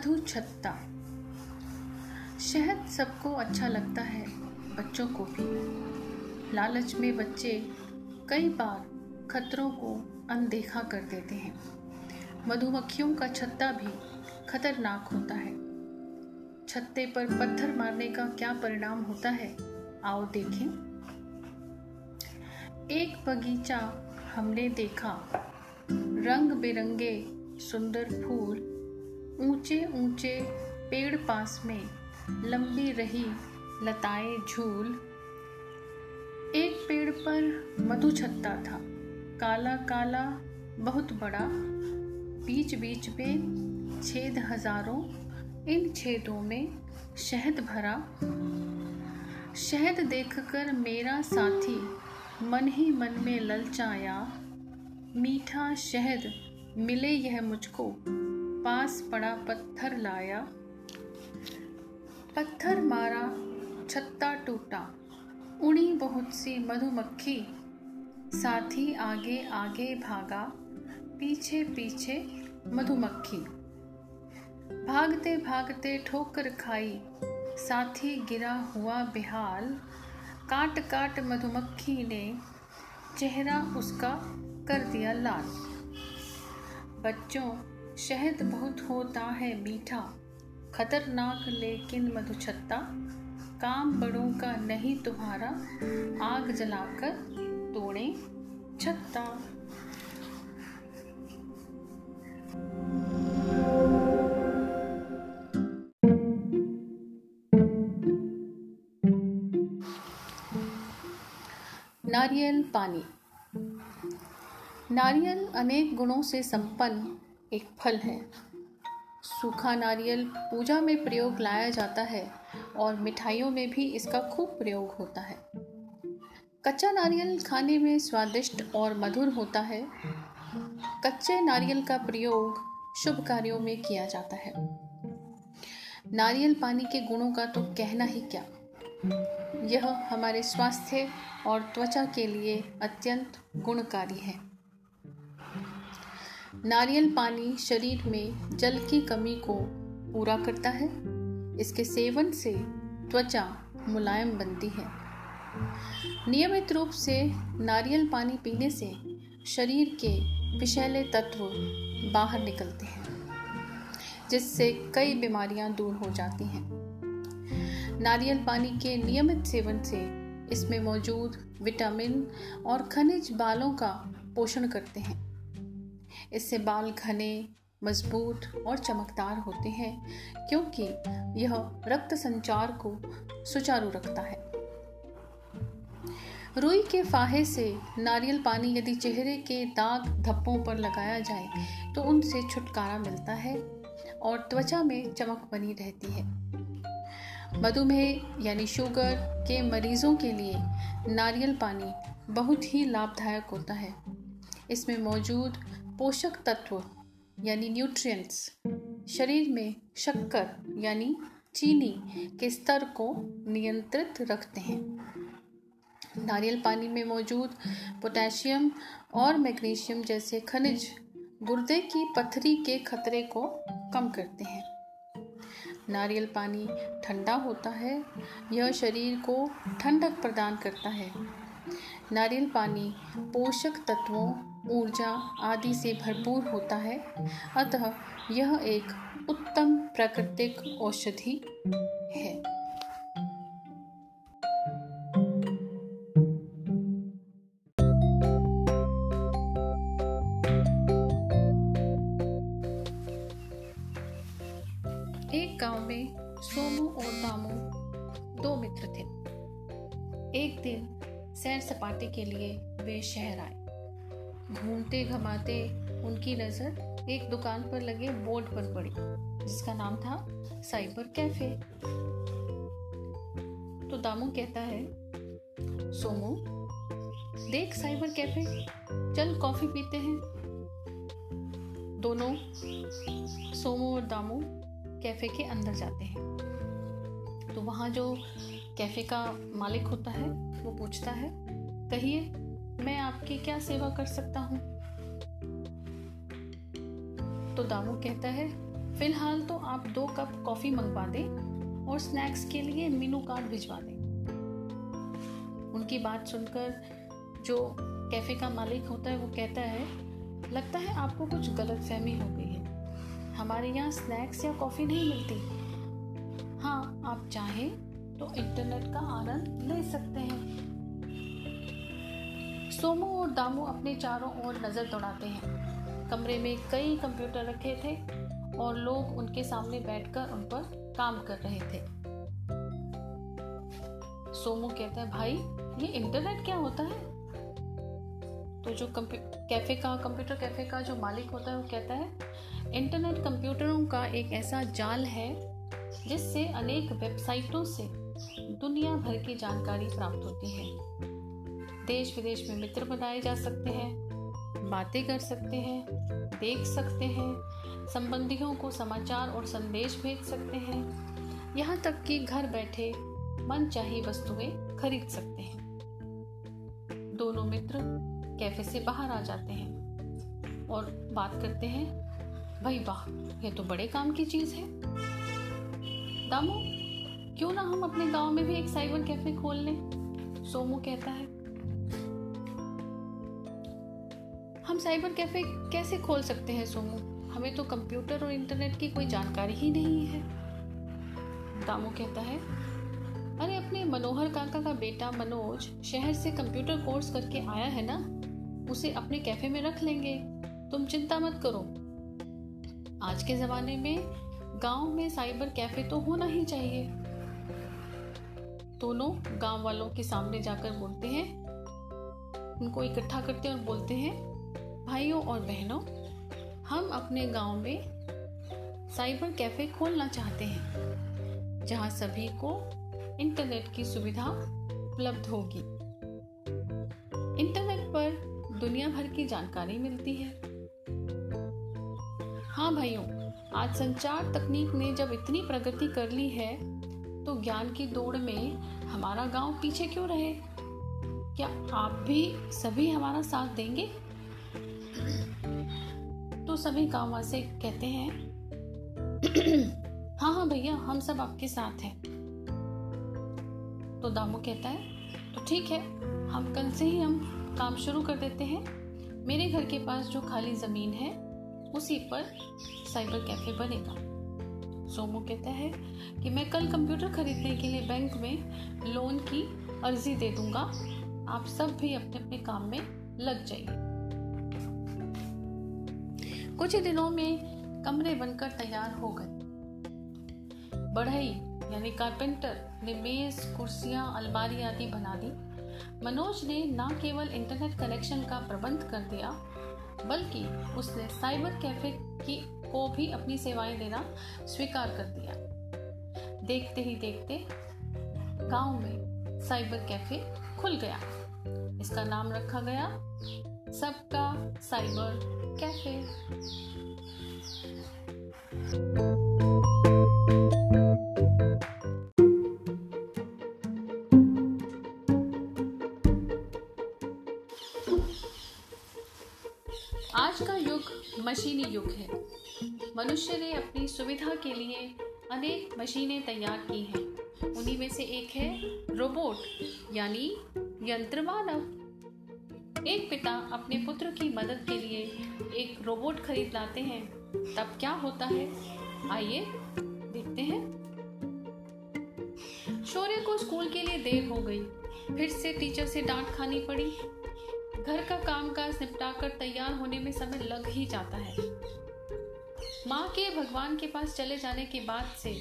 मधु छत्ता शहद सबको अच्छा लगता है, बच्चों को भी। लालच में बच्चे कई बार खतरों को अनदेखा कर देते हैं। मधुमक्खियों का छत्ता भी खतरनाक होता है। छत्ते पर पत्थर मारने का क्या परिणाम होता है, आओ देखें। एक बगीचा हमने देखा। रंग बिरंगे सुंदर फूल ऊँचे ऊँचे पेड़ पास में लंबी रही लताएँ झूल। एक पेड़ पर मधु छत्ता था, काला काला, बहुत बड़ा। बीच बीच में छेद हज़ारों, इन छेदों में शहद भरा। शहद देखकर मेरा साथी मन ही मन में ललचाया, मीठा शहद, मिले यह मुझको? पास पड़ा पत्थर लाया। पत्थर मारा, छत्ता टूटा। उड़ी बहुत सी मधुमक्खी। साथी आगे आगे भागा, पीछे पीछे मधुमक्खी। भागते भागते ठोकर खाई। साथी गिरा हुआ बेहाल। काट काट मधुमक्खी ने चेहरा उसका कर दिया लाल। बच्चों शहद बहुत होता है मीठा, खतरनाक लेकिन मधुछत्ता। काम बड़ों का नहीं, तुम्हारा आग जलाकर तोड़े छत्ता। नारियल पानी। नारियल अनेक गुणों से संपन्न एक फल है। सूखा नारियल पूजा में प्रयोग लाया जाता है और मिठाइयों में भी इसका खूब प्रयोग होता है। कच्चा नारियल खाने में स्वादिष्ट और मधुर होता है। कच्चे नारियल का प्रयोग शुभ कार्यों में किया जाता है। नारियल पानी के गुणों का तो कहना ही क्या? यह हमारे स्वास्थ्य और त्वचा के लिए अत्यंत गुणकारी है। नारियल पानी शरीर में जल की कमी को पूरा करता है। इसके सेवन से त्वचा मुलायम बनती है। नियमित रूप से नारियल पानी पीने से शरीर के विषैले तत्व बाहर निकलते हैं, जिससे कई बीमारियाँ दूर हो जाती हैं। नारियल पानी के नियमित सेवन से इसमें मौजूद विटामिन और खनिज बालों का पोषण करते हैं। इससे बाल घने, मज़बूत और चमकदार होते हैं, क्योंकि यह रक्त संचार को सुचारू रखता है। रुई के फाहे से नारियल पानी यदि चेहरे के दाग धब्बों पर लगाया जाए तो उनसे छुटकारा मिलता है और त्वचा में चमक बनी रहती है। मधुमेह यानी शुगर के मरीजों के लिए नारियल पानी बहुत ही लाभदायक होता है। इसमें मौजूद पोषक तत्व, यानी न्यूट्रिएंट्स शरीर में शक्कर, यानी चीनी के स्तर को नियंत्रित रखते हैं। नारियल पानी में मौजूद पोटेशियम और मैग्नीशियम जैसे खनिज गुर्दे की पथरी के खतरे को कम करते हैं। नारियल पानी ठंडा होता है, यह शरीर को ठंडक प्रदान करता है नारियल पानी, पोषक तत्वों, ऊर्जा आदि से भरपूर होता है। अतः यह एक उत्तम प्राकृतिक औषधि है। एक गाँव में सोमू और दामू दो मित्र थे। एक दिन सैर सपाटे के लिए वे शहर आए। घूमते घमाते उनकी नज़र एक दुकान पर लगे बोर्ड पर पड़ी, जिसका नाम था साइबर कैफ़े। तो दामू कहता है, सोमू, देख साइबर कैफ़े, चल कॉफ़ी पीते हैं। दोनों, सोमू और दामू, कैफ़े के अंदर जाते हैं। तो वहाँ जो कैफ़े का मालिक होता है वो पूछता है, कहिए, मैं आपकी क्या सेवा कर सकता हूँ? तो दामू कहता है, फ़िलहाल तो आप दो कप कॉफ़ी मंगवा दें और स्नैक्स के लिए मीनू कार्ड भिजवा दें। उनकी बात सुनकर जो कैफ़े का मालिक होता है, वो कहता है, लगता है आपको कुछ गलत फहमी हो गई है। हमारे यहाँ स्नैक्स या कॉफ़ी नहीं मिलती। हाँ आप चाहें तो इंटरनेट का आनंद ले सकते हैं। सोमो और दामू अपने चारों ओर नज़र दौड़ाते हैं। कमरे में कई कंप्यूटर रखे थे और लोग उनके सामने बैठकर उन पर काम कर रहे थे। सोमो कहता है, भाई, ये इंटरनेट क्या होता है? तो जो कैफ़े का कंप्यूटर कैफ़े का जो मालिक होता है, वो कहता है इंटरनेट कंप्यूटरों का एक ऐसा जाल है जिससे अनेक वेबसाइटों से दुनिया भर की जानकारी प्राप्त होती है। देश विदेश में मित्र बनाए जा सकते हैं, बातें कर सकते हैं, देख सकते हैं, संबंधियों को समाचार और संदेश भेज सकते हैं। यहाँ तक कि घर बैठे मन चाही वस्तुएँ खरीद सकते हैं। दोनों मित्र कैफ़े से बाहर आ जाते हैं और बात करते हैं, भाई वाह, ये तो बड़े काम की चीज़ है। दामू क्यों ना हम अपने गाँव में भी एक साइबर कैफ़े खोल लें? सोमू कहता है। हम साइबर कैफ़े कैसे खोल सकते हैं, सोमू? हमें तो कंप्यूटर और इंटरनेट की कोई जानकारी ही नहीं है। दामू कहता है, अरे, अपने मनोहर काका का बेटा मनोज शहर से कंप्यूटर कोर्स करके आया है ना? उसे अपने कैफ़े में रख लेंगे। तुम चिंता मत करो। आज के ज़माने में गाँव में साइबर कैफ़े तो होना ही चाहिए। दोनों गाँव वालों के सामने जाकर बोलते हैं। उनको इकट्ठा करते हैं और बोलते हैं, भाइयों और बहनों, हम अपने गाँव में साइबर कैफ़े खोलना चाहते हैं, जहाँ सभी को इंटरनेट की सुविधा उपलब्ध होगी। इंटरनेट पर दुनिया भर की जानकारी मिलती है। हाँ भाइयों, आज संचार तकनीक ने जब इतनी प्रगति कर ली है तो ज्ञान की दौड़ में हमारा गाँव पीछे क्यों रहे? क्या आप भी सभी हमारा साथ देंगे? तो सभी गाँव वासे कहते हैं हाँ हाँ भैया, हम सब आपके साथ हैं। तो दामू कहता है तो ठीक है, हम कल से ही हम काम शुरू कर देते हैं। मेरे घर के पास जो खाली ज़मीन है, उसी पर साइबर कैफ़े बनेगा। सोमू कहता है कि मैं कल कंप्यूटर खरीदने के लिए बैंक में लोन की अर्जी दे दूँगा। आप सब भी अपने अपने काम में लग जाइए। कुछ ही दिनों में कमरे बनकर तैयार हो गए। बढ़ई, यानी कारपेंटर ने मेज, कुर्सियाँ, अलमारी आदि बना दी। मनोज ने न केवल इंटरनेट कनेक्शन का प्रबंध कर दिया, बल्कि उसने साइबर कैफ़े की को भी अपनी सेवाएँ देना स्वीकार कर दिया। देखते ही देखते गाँव में साइबर कैफ़े खुल गया। इसका नाम रखा गया सबका साइबर कैफ़े। सुविधा के लिए अनेक मशीनें तैयार की हैं। उन्हीं में से एक है रोबोट, यानी यंत्र मानव एक पिता अपने पुत्र की मदद के लिए एक रोबोट खरीद लाते हैं। तब क्या होता है? आइए देखते हैं। शौर्य को स्कूल के लिए देर हो गई। फिर से टीचर से डांट खानी पड़ी। घर का कामकाज निपटाकर तैयार होने में समय लग ही जाता है। माँ के भगवान के पास चले जाने के बाद से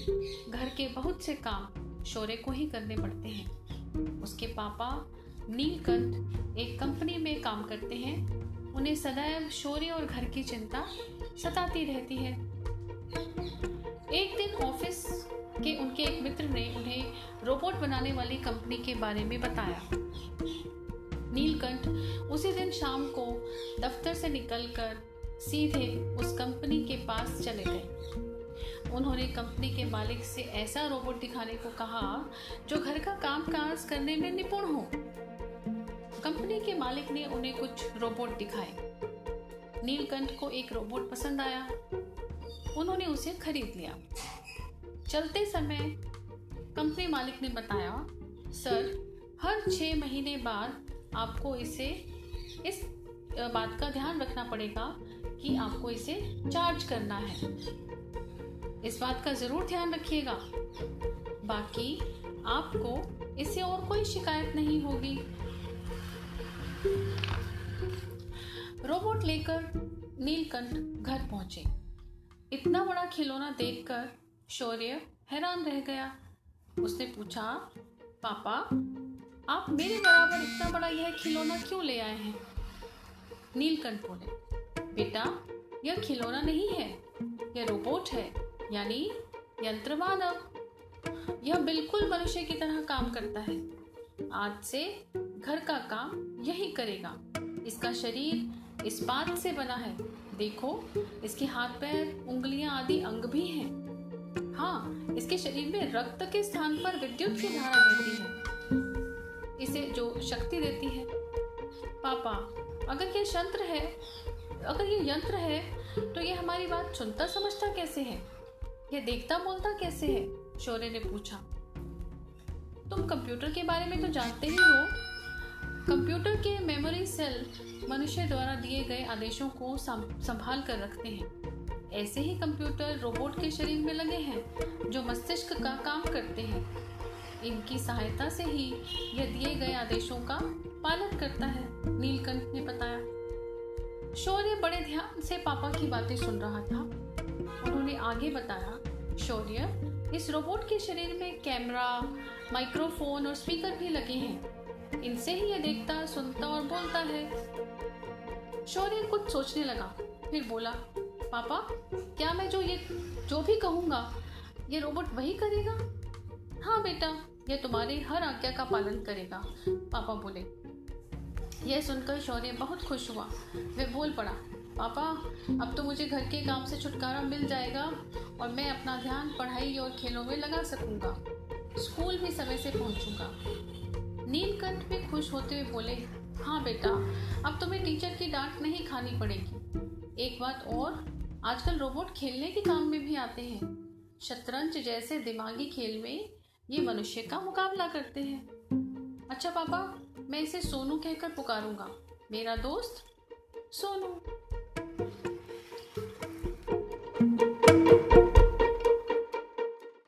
घर के बहुत से काम शोरे को ही करने पड़ते हैं। उसके पापा नीलकंठ एक कंपनी में काम करते हैं। उन्हें सदैव शौर्य और घर की चिंता सताती रहती है। एक दिन ऑफ़िस के उनके एक मित्र ने उन्हें रोबोट बनाने वाली कंपनी के बारे में बताया। नीलकंठ उसी दिन शाम को दफ्तर से निकलकर सीधे उस कंपनी के पास चले गए। उन्होंने कंपनी के मालिक से ऐसा रोबोट दिखाने को कहा जो घर का काम काज करने में निपुण हो। कंपनी के मालिक ने उन्हें कुछ रोबोट दिखाए। नीलकंठ को एक रोबोट पसंद आया। उन्होंने उसे खरीद लिया। चलते समय कंपनी मालिक ने बताया, सर, हर छः महीने बाद आपको इसे इस बात का ध्यान रखना पड़ेगा कि आपको इसे चार्ज करना है। इस बात का ज़रूर ध्यान रखिएगा। बाकी आपको इससे और कोई शिकायत नहीं होगी। रोबोट लेकर नीलकंठ घर पहुँचे। इतना बड़ा खिलौना देखकर शौर्य हैरान रह गया। उसने पूछा, पापा, आप मेरे बराबर इतना बड़ा यह खिलौना क्यों ले आए हैं? नीलकंठ बोले बेटा, यह खिलौना नहीं है, यह रोबोट है, यानी यंत्र मानव यह बिल्कुल मनुष्य की तरह काम करता है। आज से घर का काम यही करेगा। इसका शरीर इस बात से बना है, देखो, इसके हाथ पैर, उंगलियाँ आदि अंग भी हैं। हाँ इसके शरीर में रक्त के स्थान पर विद्युत की धारा रहती है। इसे जो शक्ति देती है। पापा, अगर यह यंत्र है अगर ये यंत्र है तो ये हमारी बात सुनता समझता कैसे है? ये देखता बोलता कैसे है? शौर्य ने पूछा। तुम कंप्यूटर के बारे में तो जानते ही हो। कंप्यूटर के मेमोरी सेल मनुष्य द्वारा दिए गए आदेशों को संभाल कर रखते हैं। ऐसे ही कंप्यूटर रोबोट के शरीर में लगे हैं, जो मस्तिष्क का काम करते हैं। इनकी सहायता से ही यह दिए गए आदेशों का पालन करता है, नीलकंठ ने बताया। शौर्य बड़े ध्यान से पापा की बातें सुन रहा था। उन्होंने आगे बताया, शौर्य, इस रोबोट के शरीर में कैमरा माइक्रोफोन और स्पीकर भी लगे हैं। इनसे ही यह देखता, सुनता और बोलता है। शौर्य कुछ सोचने लगा, फिर बोला, पापा, क्या मैं जो ये, जो भी कहूँगा, ये रोबोट वही करेगा? हाँ बेटा यह तुम्हारी हर आज्ञा का पालन करेगा, पापा बोले। यह सुनकर शौर्य बहुत खुश हुआ। वह बोल पड़ा, पापा, अब तो मुझे घर के काम से छुटकारा मिल जाएगा और मैं अपना ध्यान पढ़ाई और खेलों में लगा सकूँगा। स्कूल भी समय से पहुंचूँगा। नीलकंठ भी खुश होते हुए बोले हाँ बेटा, अब तुम्हें टीचर की डांट नहीं खानी पड़ेगी। एक बात और, आजकल रोबोट खेलने के काम में भी आते हैं। शतरंज जैसे दिमागी खेल में ये मनुष्य का मुकाबला करते हैं। अच्छा पापा मैं इसे सोनू कहकर पुकारूँगा। मेरा दोस्त सोनू।